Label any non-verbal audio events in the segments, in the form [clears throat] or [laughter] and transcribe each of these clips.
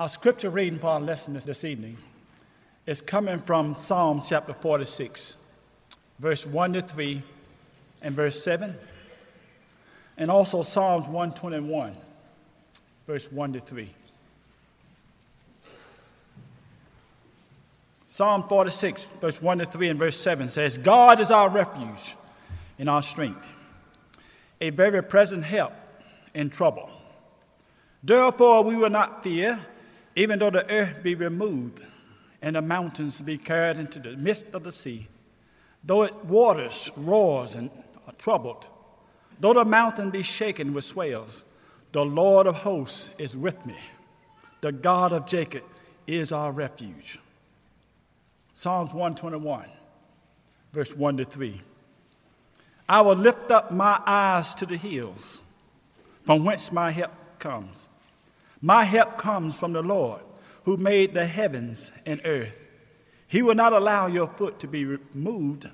Our scripture reading for our lesson this evening is coming from Psalms chapter 46, verse 1 to 3 and verse 7, and also Psalms 121, verse 1 to 3. Psalm 46, verse 1 to 3 and verse 7 says, God is our refuge and our strength, a very present help in trouble. Therefore, we will not fear even though the earth be removed and the mountains be carried into the midst of the sea, though it waters, roars, and are troubled, though the mountain be shaken with swells, the Lord of hosts is with me. The God of Jacob is our refuge. Psalms 121, verse 1 to 3. I will lift up my eyes to the hills, from whence my help comes. My help comes from the Lord, who made the heavens and earth. He will not allow your foot to be removed.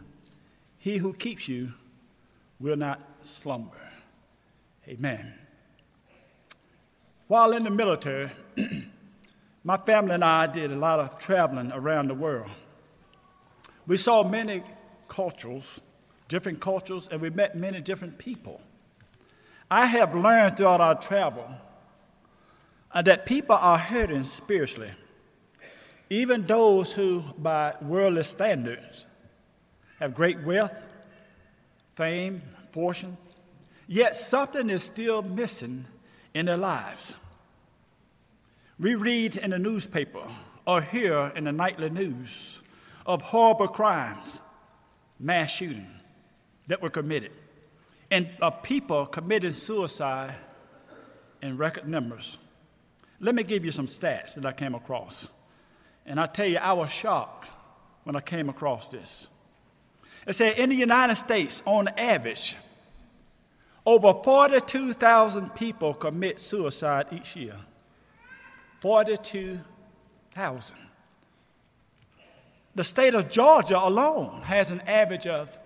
He who keeps you will not slumber. Amen. While in the military, [clears throat] my family and I did a lot of traveling around the world. We saw many cultures, different cultures, and we met many different people. I have learned throughout our travel uh, that people are hurting spiritually, even those who, by worldly standards, have great wealth, fame, fortune, yet something is still missing in their lives. We read in the newspaper or hear in the nightly news of horrible crimes, mass shootings that were committed, and of people committing suicide in record numbers. Let me give you some stats that I came across. And I tell you, I was shocked when I came across this. It said in the United States, on average, over 42,000 people commit suicide each year. 42,000. The state of Georgia alone has an average of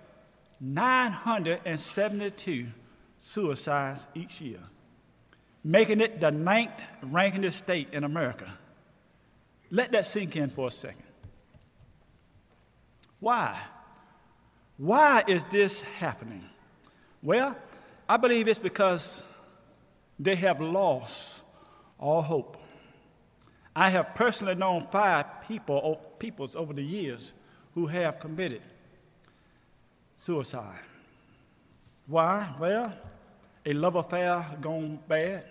972 suicides each year making it the ninth ranking state in America. Let that sink in for a second. Why? Why is this happening? Well, I believe it's because they have lost all hope. I have personally known five people, peoples over the years who have committed suicide. Why? Well, a love affair gone bad,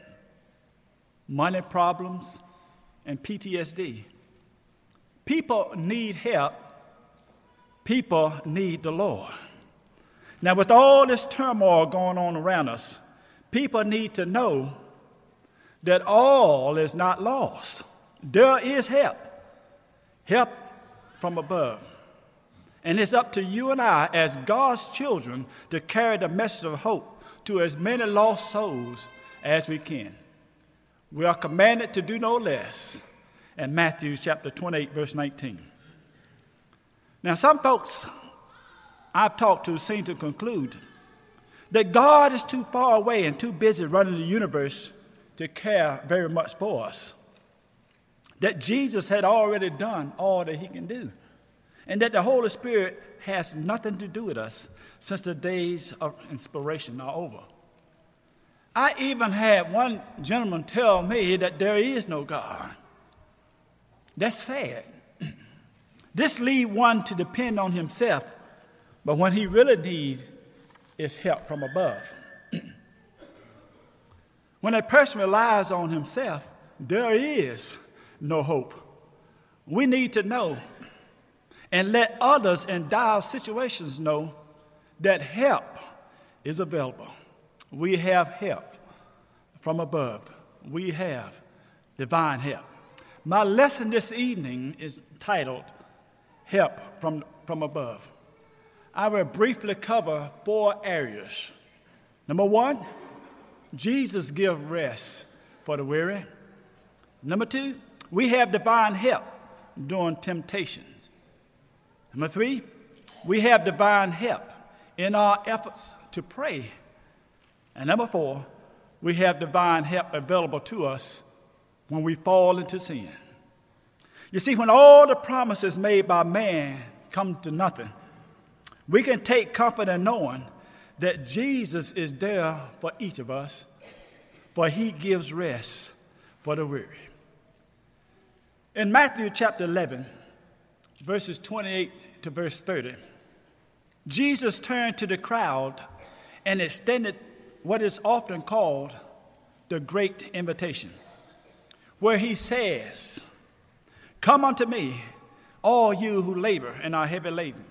money problems, and PTSD. People need help. People need the Lord. Now, with all this turmoil going on around us, people need to know that all is not lost. There is help, help from above. And it's up to you and I, as God's children, to carry the message of hope to as many lost souls as we can. We are commanded to do no less in Matthew chapter 28, verse 19. Now, some folks I've talked to seem to conclude that God is too far away and too busy running the universe to care very much for us. That Jesus had already done all that he can do. And that the Holy Spirit has nothing to do with us since the days of inspiration are over. I even had one gentleman tell me that there is no God. That's sad. [clears throat] this leads one to depend on himself, but when he really needs is help from above. [clears throat] when a person relies on himself, there is no hope. We need to know and let others in dire situations know that help is available. We have help from above. We have divine help. My lesson this evening is titled Help from, from Above. I will briefly cover four areas. Number one, Jesus gives rest for the weary. Number two, we have divine help during temptations. Number three, we have divine help in our efforts to pray. And number four, we have divine help available to us when we fall into sin. You see, when all the promises made by man come to nothing, we can take comfort in knowing that Jesus is there for each of us, for he gives rest for the weary. In Matthew chapter 11, verses 28 to verse 30, Jesus turned to the crowd and extended what is often called the Great Invitation, where he says, Come unto me, all you who labor and are heavy laden,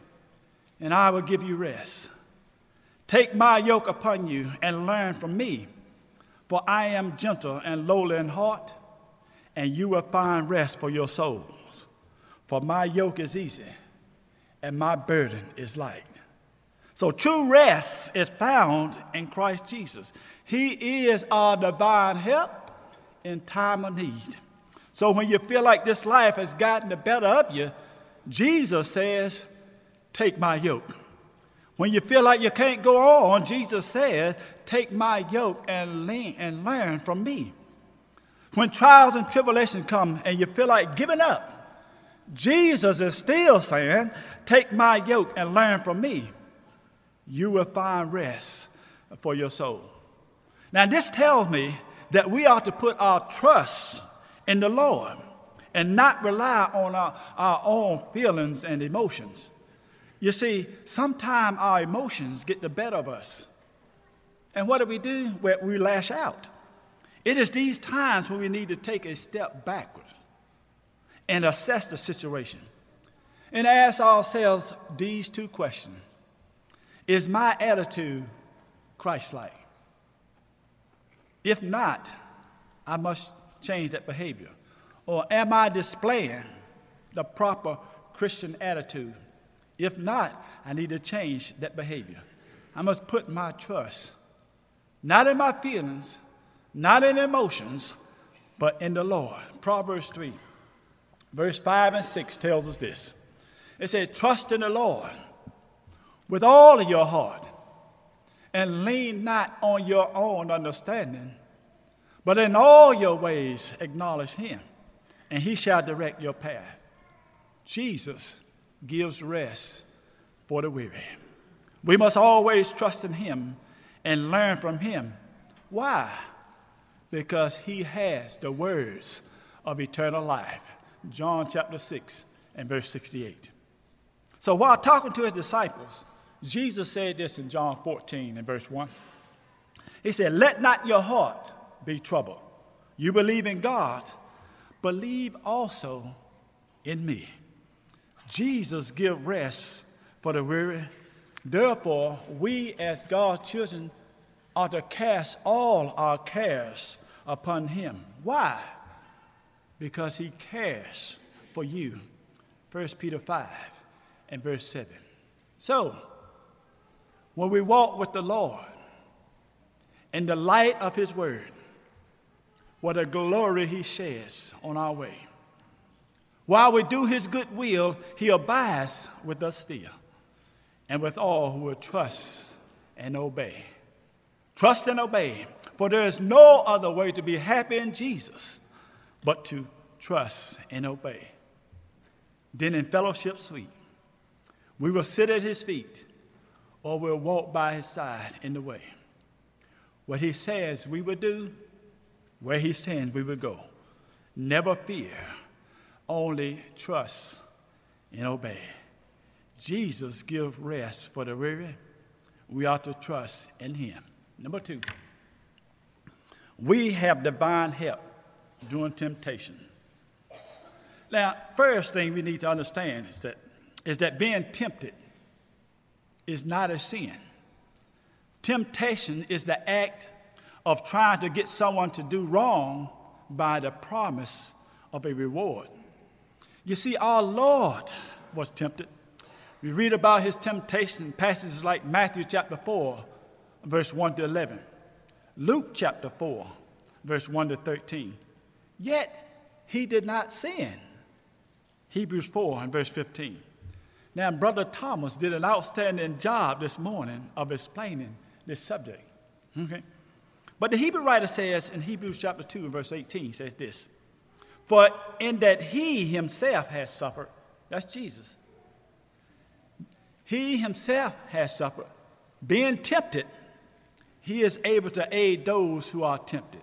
and I will give you rest. Take my yoke upon you and learn from me, for I am gentle and lowly in heart, and you will find rest for your souls. For my yoke is easy and my burden is light. So true rest is found in Christ Jesus. He is our divine help in time of need. So when you feel like this life has gotten the better of you, Jesus says, Take my yoke. When you feel like you can't go on, Jesus says, Take my yoke and, lean, and learn from me. When trials and tribulations come and you feel like giving up, Jesus is still saying, Take my yoke and learn from me. You will find rest for your soul. Now, this tells me that we ought to put our trust in the Lord and not rely on our, our own feelings and emotions. You see, sometimes our emotions get the better of us. And what do we do? We, we lash out. It is these times when we need to take a step backward and assess the situation and ask ourselves these two questions Is my attitude Christ like? If not, I must change that behavior? Or am I displaying the proper Christian attitude? If not, I need to change that behavior. I must put my trust not in my feelings, not in emotions, but in the Lord. Proverbs 3, verse 5 and 6 tells us this. It says, Trust in the Lord with all of your heart and lean not on your own understanding, but in all your ways, acknowledge him, and he shall direct your path. Jesus gives rest for the weary. We must always trust in him and learn from him. Why? Because he has the words of eternal life. John chapter 6 and verse 68. So while talking to his disciples, Jesus said this in John 14 and verse 1. He said, Let not your heart be troubled. You believe in God, believe also in me. Jesus give rest for the weary. Therefore, we as God's children are to cast all our cares upon him. Why? Because he cares for you. 1 Peter 5 and verse 7. So, when we walk with the Lord in the light of his word, what a glory he shares on our way. While we do his good will, he abides with us still and with all who will trust and obey. Trust and obey, for there is no other way to be happy in Jesus but to trust and obey. Then in fellowship sweet, we will sit at his feet or we'll walk by his side in the way. What he says we will do, where he sends, we will go. Never fear, only trust and obey. Jesus gives rest for the weary. We ought to trust in him. Number two, we have divine help during temptation. Now, first thing we need to understand is that, is that being tempted is not a sin. Temptation is the act of trying to get someone to do wrong by the promise of a reward. You see, our Lord was tempted. We read about his temptation in passages like Matthew chapter 4, verse 1 to 11, Luke chapter 4, verse 1 to 13. Yet he did not sin. Hebrews 4 and verse 15. Now, Brother Thomas did an outstanding job this morning of explaining this subject. Okay? But the Hebrew writer says in Hebrews chapter 2 and verse 18, says this For in that he himself has suffered, that's Jesus, he himself has suffered, being tempted, he is able to aid those who are tempted.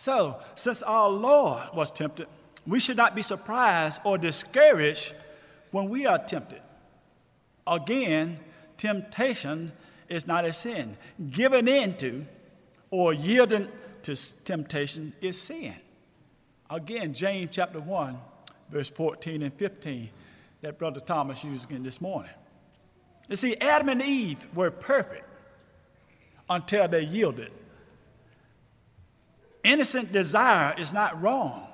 So, since our Lord was tempted, we should not be surprised or discouraged when we are tempted. Again, temptation is not a sin. Giving in to or yielding to temptation is sin. Again, James chapter 1, verse 14 and 15, that Brother Thomas used again this morning. You see, Adam and Eve were perfect until they yielded. Innocent desire is not wrong.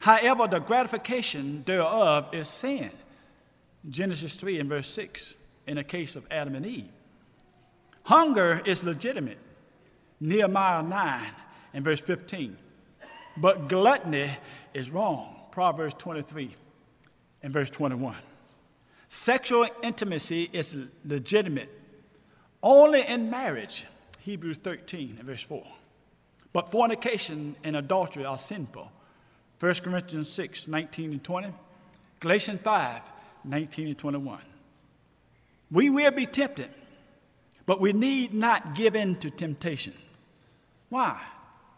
However, the gratification thereof is sin. Genesis 3 and verse 6, in the case of Adam and Eve. Hunger is legitimate. Nehemiah 9 and verse 15. But gluttony is wrong. Proverbs 23 and verse 21. Sexual intimacy is legitimate only in marriage. Hebrews 13 and verse 4. But fornication and adultery are sinful. 1 Corinthians 6 19 and 20. Galatians 5 19 and 21. We will be tempted, but we need not give in to temptation. Why?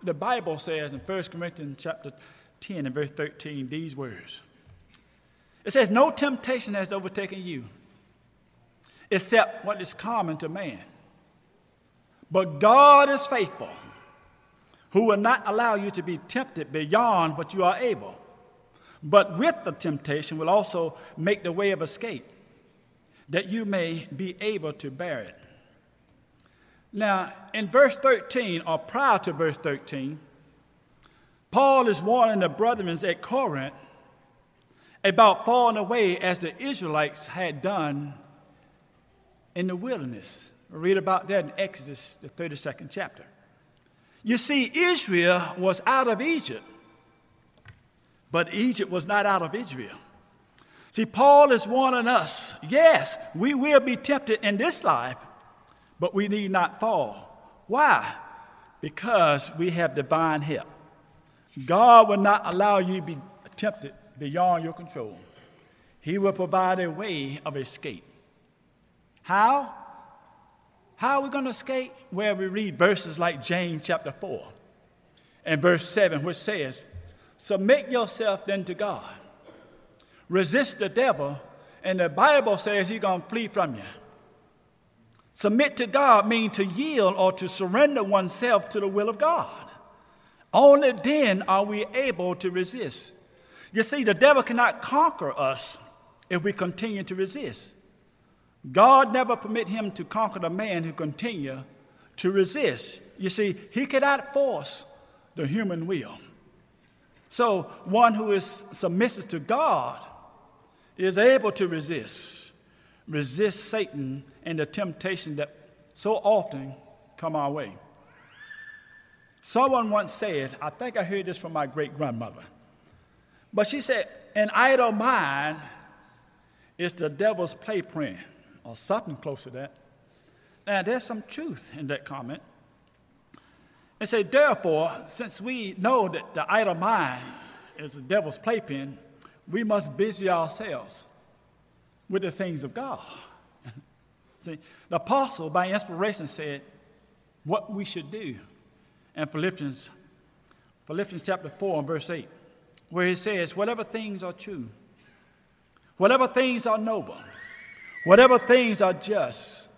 The Bible says in 1 Corinthians chapter 10 and verse 13 these words. It says, No temptation has overtaken you except what is common to man. But God is faithful, who will not allow you to be tempted beyond what you are able, but with the temptation will also make the way of escape, that you may be able to bear it. Now, in verse 13, or prior to verse 13, Paul is warning the brethren at Corinth about falling away as the Israelites had done in the wilderness. read about that in Exodus, the 32nd chapter. You see, Israel was out of Egypt, but Egypt was not out of Israel. See, Paul is warning us yes, we will be tempted in this life, but we need not fall. Why? Because we have divine help. God will not allow you to be tempted beyond your control. He will provide a way of escape. How? How are we going to escape? Well, we read verses like James chapter 4 and verse 7, which says, Submit yourself then to God. Resist the devil, and the Bible says he's going to flee from you. Submit to God means to yield or to surrender oneself to the will of God. Only then are we able to resist. You see, the devil cannot conquer us if we continue to resist. God never permit him to conquer the man who continue to resist. You see, he cannot force the human will. So, one who is submissive to God is able to resist, resist Satan and the temptation that so often come our way. Someone once said, I think I heard this from my great grandmother, but she said, An idle mind is the devil's playpen, or something close to that. Now, there's some truth in that comment. It said, Therefore, since we know that the idle mind is the devil's playpen, we must busy ourselves with the things of God. [laughs] See, the apostle, by inspiration, said what we should do in Philippians, Philippians chapter 4 and verse 8, where he says, Whatever things are true, whatever things are noble, whatever things are just,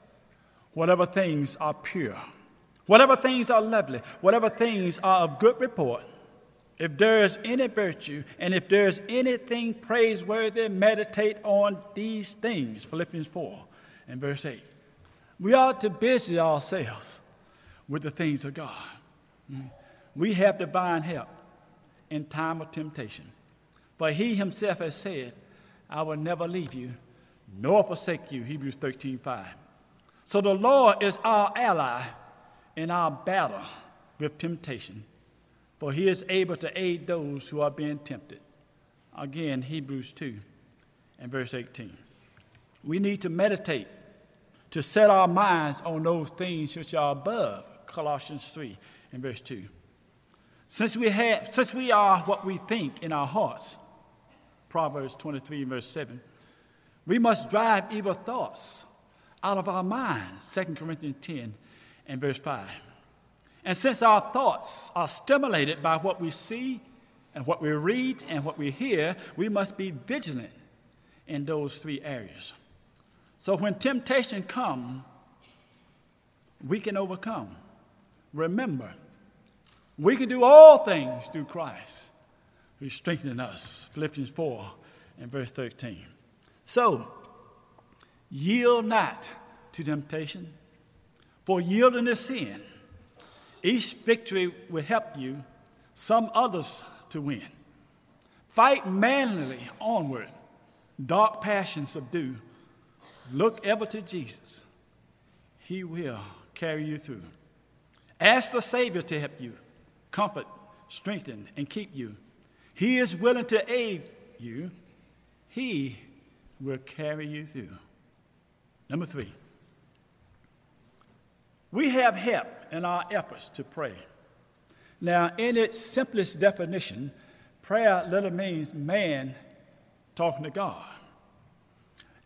whatever things are pure, whatever things are lovely, whatever things are of good report, if there is any virtue and if there is anything praiseworthy, meditate on these things. Philippians 4 in verse 8. We ought to busy ourselves with the things of God. Mm. We have divine help in time of temptation. For he himself has said, I will never leave you nor forsake you. Hebrews 13 5. So the Lord is our ally in our battle with temptation, for he is able to aid those who are being tempted. Again, Hebrews 2 and verse 18. We need to meditate to set our minds on those things which are above, Colossians 3 and verse 2. Since we, have, since we are what we think in our hearts, Proverbs 23, verse 7, we must drive evil thoughts out of our minds, 2 Corinthians 10 and verse 5. And since our thoughts are stimulated by what we see and what we read and what we hear, we must be vigilant in those three areas. So when temptation comes, we can overcome. Remember, we can do all things through Christ who strengthens us. Philippians 4 and verse 13. So, yield not to temptation, for yielding to sin, each victory will help you, some others to win. Fight manlily onward, dark passions subdue. Look ever to Jesus. He will carry you through. Ask the Savior to help you, comfort, strengthen, and keep you. He is willing to aid you. He will carry you through. Number three, we have help in our efforts to pray. Now, in its simplest definition, prayer literally means man talking to God.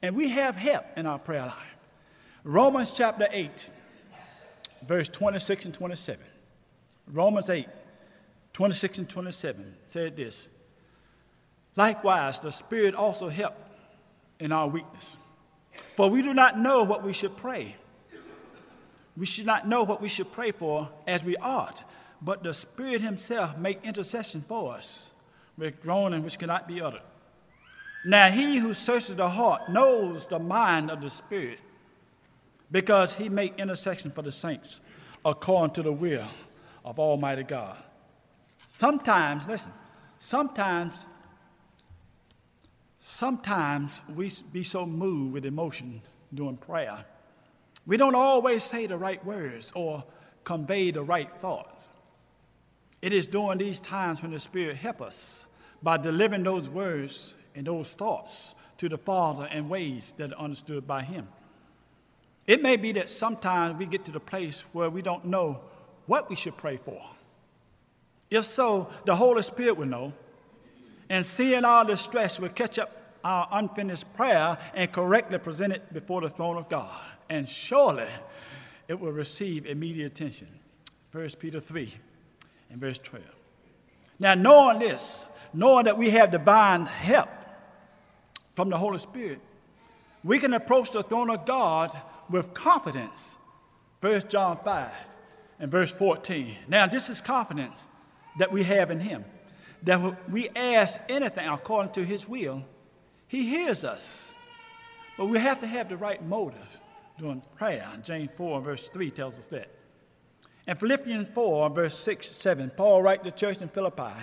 And we have help in our prayer life. Romans chapter 8, verse 26 and 27. Romans 8, 26 and 27 said this Likewise, the Spirit also helped in our weakness. For we do not know what we should pray. We should not know what we should pray for as we ought, but the Spirit Himself make intercession for us with groaning which cannot be uttered. Now he who searches the heart knows the mind of the Spirit, because he make intercession for the saints according to the will of Almighty God. Sometimes, listen, sometimes, sometimes we be so moved with emotion during prayer. We don't always say the right words or convey the right thoughts. It is during these times when the Spirit help us by delivering those words and those thoughts to the Father in ways that are understood by Him. It may be that sometimes we get to the place where we don't know what we should pray for. If so, the Holy Spirit will know, and seeing our distress will catch up our unfinished prayer and correctly present it before the throne of God. And surely it will receive immediate attention. 1 Peter 3 and verse 12. Now, knowing this, knowing that we have divine help from the Holy Spirit, we can approach the throne of God with confidence. 1 John 5 and verse 14. Now, this is confidence that we have in Him. That we ask anything according to His will, He hears us. But we have to have the right motive during prayer. James 4 verse 3 tells us that. In Philippians 4 verse 6 7, Paul writes to the church in Philippi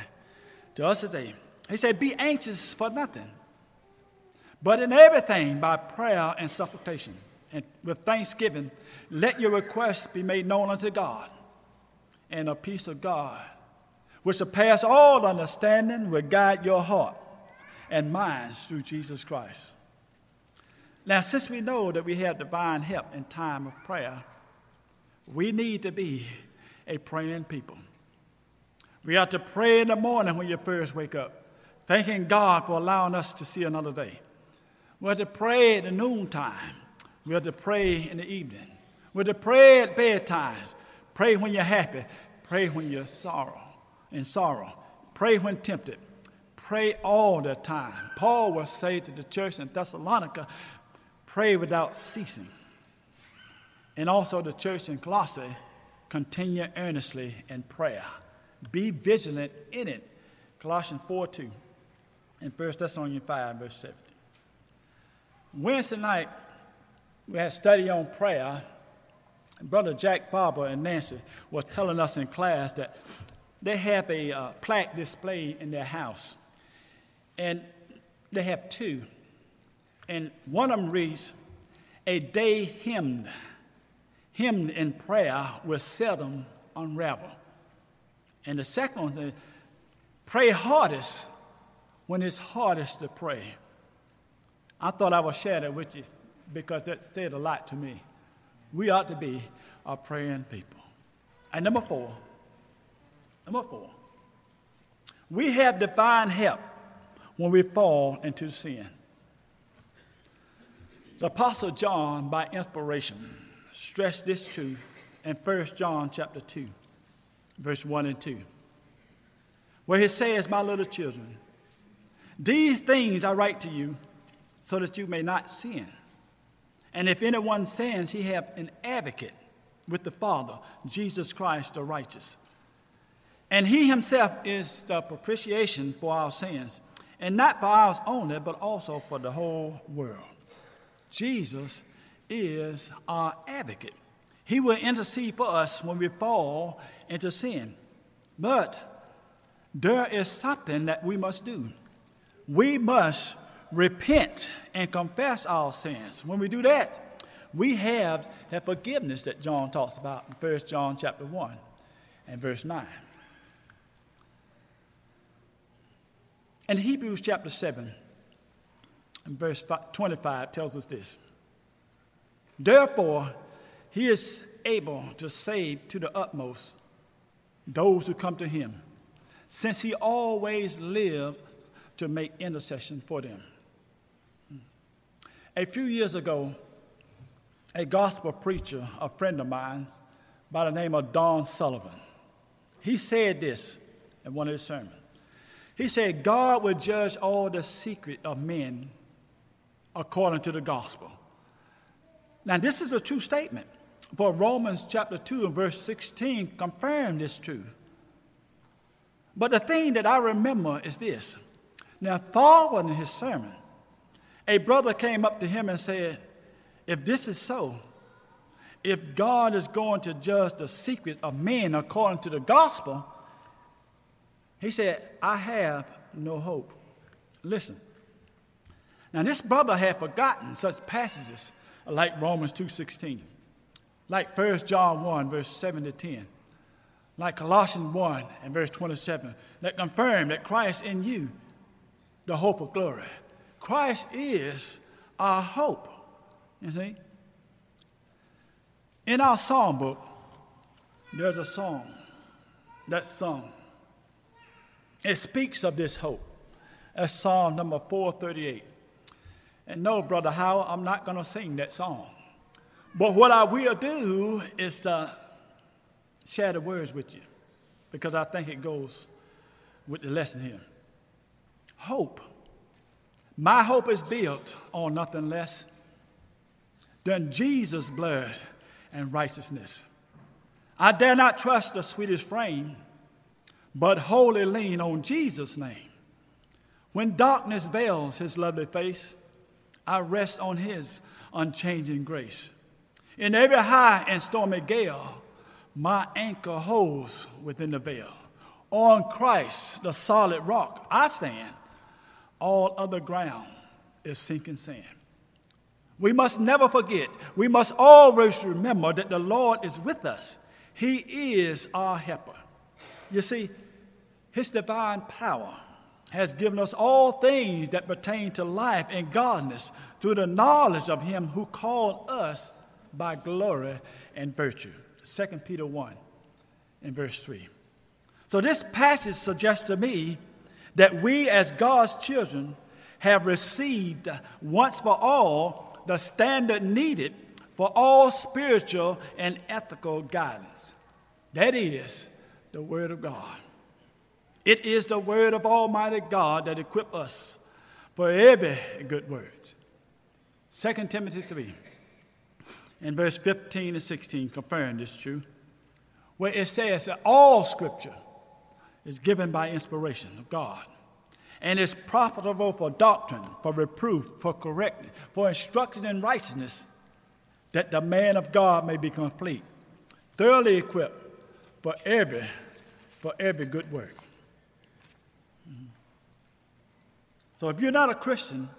to us today. He said, Be anxious for nothing, but in everything by prayer and supplication and with thanksgiving, let your requests be made known unto God. And a peace of God, which surpass all understanding, will guide your heart and minds through Jesus Christ. Now, since we know that we have divine help in time of prayer, we need to be a praying people. We have to pray in the morning when you first wake up, thanking God for allowing us to see another day. We have to pray at the noontime we have to pray in the evening. We have to pray at bedtime. Pray when you're happy. Pray when you're sorrow in sorrow. Pray when tempted. Pray all the time. Paul will say to the church in Thessalonica, pray without ceasing. And also the church in Colossae, continue earnestly in prayer. Be vigilant in it. Colossians 4 2 and 1 Thessalonians 5, verse 17. Wednesday night, we had study on prayer. Brother Jack Barber and Nancy were telling us in class that they have a uh, plaque displayed in their house. And they have two. And one of them reads, A day hymned, hymned in prayer will seldom unravel. And the second one says, Pray hardest when it's hardest to pray. I thought I would share that with you because that said a lot to me. We ought to be a praying people. And number four, number four, We have divine help when we fall into sin. The Apostle John, by inspiration, stressed this truth in 1 John chapter 2, verse 1 and 2, where he says, My little children, these things I write to you so that you may not sin. And if anyone sins, he have an advocate with the Father, Jesus Christ the righteous. And he himself is the propitiation for our sins, and not for ours only, but also for the whole world. Jesus is our advocate. He will intercede for us when we fall into sin. But there is something that we must do. We must repent and confess our sins. When we do that, we have that forgiveness that John talks about in 1 John chapter 1 and verse 9. And Hebrews chapter 7 and verse 25 tells us this Therefore, he is able to save to the utmost those who come to him, since he always lived to make intercession for them. A few years ago, a gospel preacher, a friend of mine by the name of Don Sullivan, he said this in one of his sermons. He said, God will judge all the secret of men according to the gospel. Now, this is a true statement, for Romans chapter 2 and verse 16 confirm this truth. But the thing that I remember is this. Now, following his sermon, a brother came up to him and said, If this is so, if God is going to judge the secret of men according to the gospel, he said, I have no hope. Listen. Now this brother had forgotten such passages like Romans 2:16, like 1 John 1, verse 7 to 10, like Colossians 1 and verse 27, that confirm that Christ in you, the hope of glory. Christ is our hope. You see? In our psalm book, there's a song that's sung it speaks of this hope. That's Psalm number 438. And no, Brother Howard, I'm not going to sing that song. But what I will do is uh, share the words with you because I think it goes with the lesson here. Hope. My hope is built on nothing less than Jesus' blood and righteousness. I dare not trust the sweetest frame but wholly lean on Jesus' name. When darkness veils his lovely face, I rest on his unchanging grace. In every high and stormy gale, my anchor holds within the veil. On Christ, the solid rock, I stand. All other ground is sinking sand. We must never forget, we must always remember that the Lord is with us. He is our helper. You see, His divine power has given us all things that pertain to life and godliness through the knowledge of Him who called us by glory and virtue. 2 Peter 1 and verse 3. So, this passage suggests to me that we, as God's children, have received once for all the standard needed for all spiritual and ethical guidance. That is, the Word of God. It is the Word of Almighty God that equip us for every good word. 2 Timothy 3 in verse 15 and 16 confirm this truth, where it says that all Scripture is given by inspiration of God and is profitable for doctrine, for reproof, for correction, for instruction in righteousness, that the man of God may be complete, thoroughly equipped for every for every good work. So if you're not a Christian,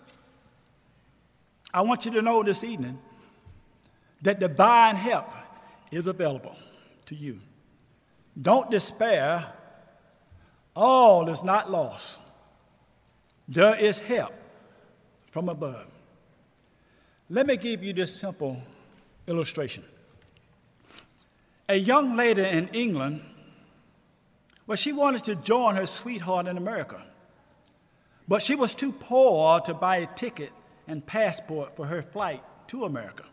I want you to know this evening that divine help is available to you. Don't despair. All is not lost. There is help from above. Let me give you this simple illustration. A young lady in England Well, she wanted to join her sweetheart in America, but she was too poor to buy a ticket and passport for her flight to America.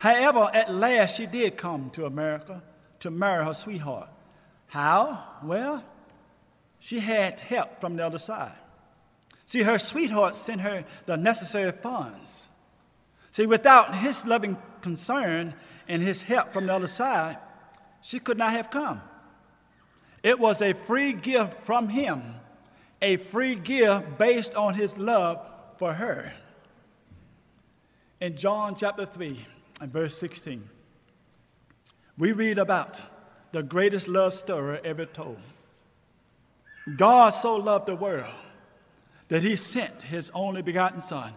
However, at last she did come to America to marry her sweetheart. How? Well, she had help from the other side. See, her sweetheart sent her the necessary funds. See, without his loving concern and his help from the other side, she could not have come. It was a free gift from him, a free gift based on his love for her. In John chapter 3 and verse 16, we read about the greatest love story ever told. God so loved the world that he sent his only begotten Son,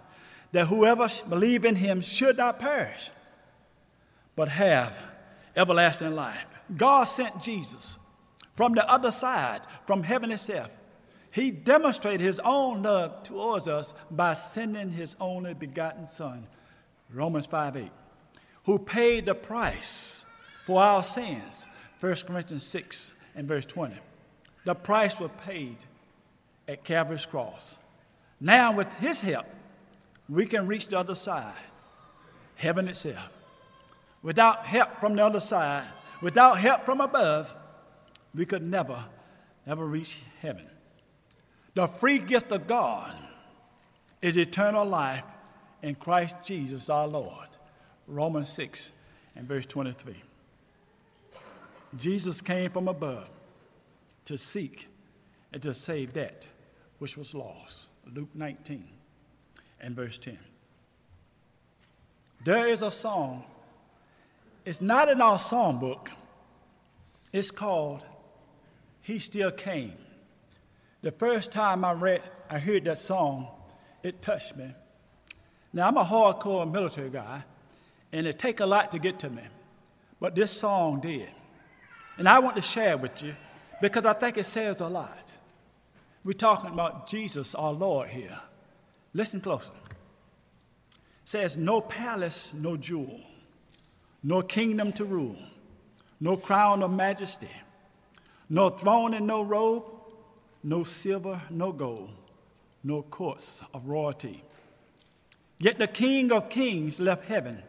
that whoever believe in him should not perish, but have everlasting life. God sent Jesus from the other side, from heaven itself. He demonstrated his own love towards us by sending his only begotten Son, Romans 5 8, who paid the price for our sins, 1 Corinthians 6 and verse 20. The price was paid at Calvary's cross. Now, with his help, we can reach the other side, heaven itself. Without help from the other side, without help from above, we could never, never reach heaven. The free gift of God is eternal life in Christ Jesus our Lord. Romans 6 and verse 23. Jesus came from above to seek and to save that which was lost. Luke 19 and verse 10. There is a song, it's not in our songbook, it's called he still came. The first time I read, I heard that song, it touched me. Now I'm a hardcore military guy, and it take a lot to get to me, but this song did, and I want to share with you because I think it says a lot. We're talking about Jesus, our Lord, here. Listen closer. It says, No palace, no jewel, no kingdom to rule, no crown of majesty no throne and no robe, no silver, no gold, no courts of royalty. Yet the King of Kings left heaven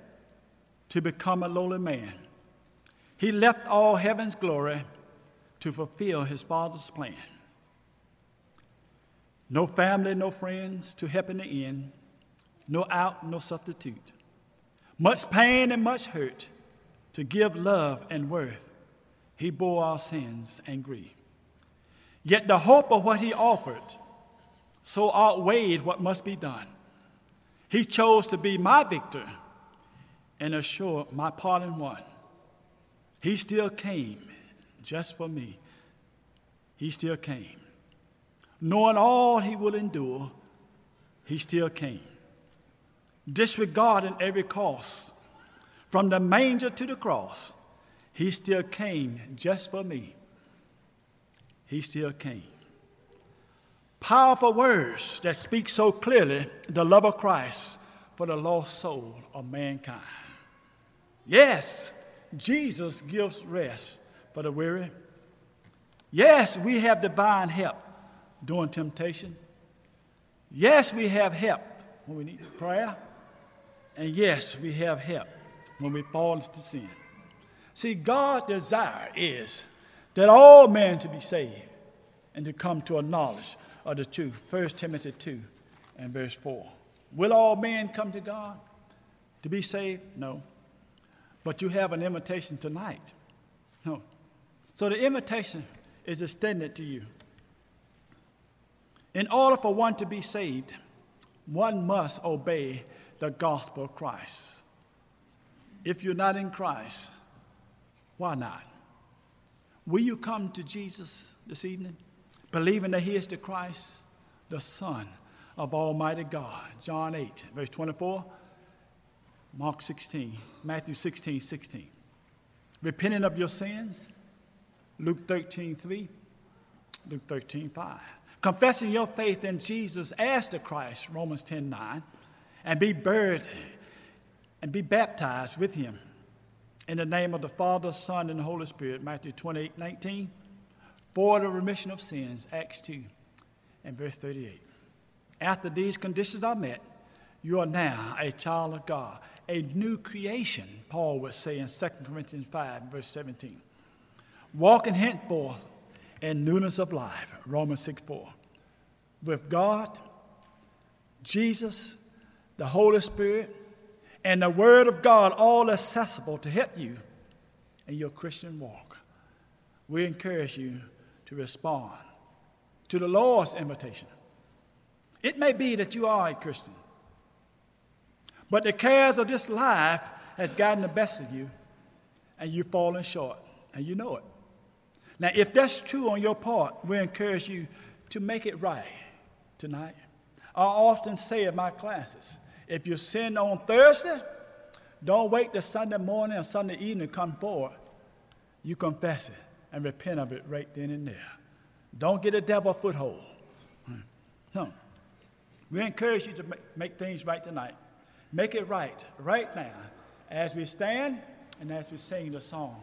to become a lowly man. He left all heaven's glory to fulfill his Father's plan. No family, no friends to help in the end, no out, no substitute. Much pain and much hurt to give love and worth he bore our sins and grief. Yet the hope of what he offered so outweighed what must be done. He chose to be my victor and assure my pardon won. He still came just for me. He still came. Knowing all he will endure, he still came. Disregarding every cost, from the manger to the cross, he still came just for me. He still came. Powerful words that speak so clearly the love of Christ for the lost soul of mankind. Yes, Jesus gives rest for the weary. Yes, we have divine help during temptation. Yes, we have help when we need prayer. And yes, we have help when we fall into sin. See, God's desire is that all men to be saved and to come to a knowledge of the truth. 1 Timothy 2 and verse 4. Will all men come to God to be saved? No. But you have an invitation tonight. No. So the invitation is extended to you. In order for one to be saved, one must obey the gospel of Christ. If you're not in Christ, why not? Will you come to Jesus this evening, believing that He is the Christ, the Son of Almighty God? John 8, verse 24, Mark 16, Matthew 16, 16. Repenting of your sins, Luke 13, 3, Luke 13, 5. Confessing your faith in Jesus as the Christ, Romans 10, 9, and be buried and be baptized with Him in the name of the Father, Son, and Holy Spirit, Matthew 28 19. for the remission of sins, Acts 2 and verse 38. After these conditions are met, you are now a child of God, a new creation, Paul would say in 2 Corinthians 5, verse 17. Walking henceforth in newness of life, Romans 6 4. With God, Jesus, the Holy Spirit, and the Word of God all accessible to help you in your Christian walk. We encourage you to respond to the Lord's invitation. It may be that you are a Christian, but the cares of this life has gotten the best of you, and you've fallen short, and you know it. Now, if that's true on your part, we encourage you to make it right tonight. I often say in my classes, if you sin on Thursday, don't wait till Sunday morning or Sunday evening to come forward. You confess it and repent of it right then and there. Don't get a devil a foothold. So, we encourage you to make things right tonight. Make it right, right now, as we stand and as we sing the song.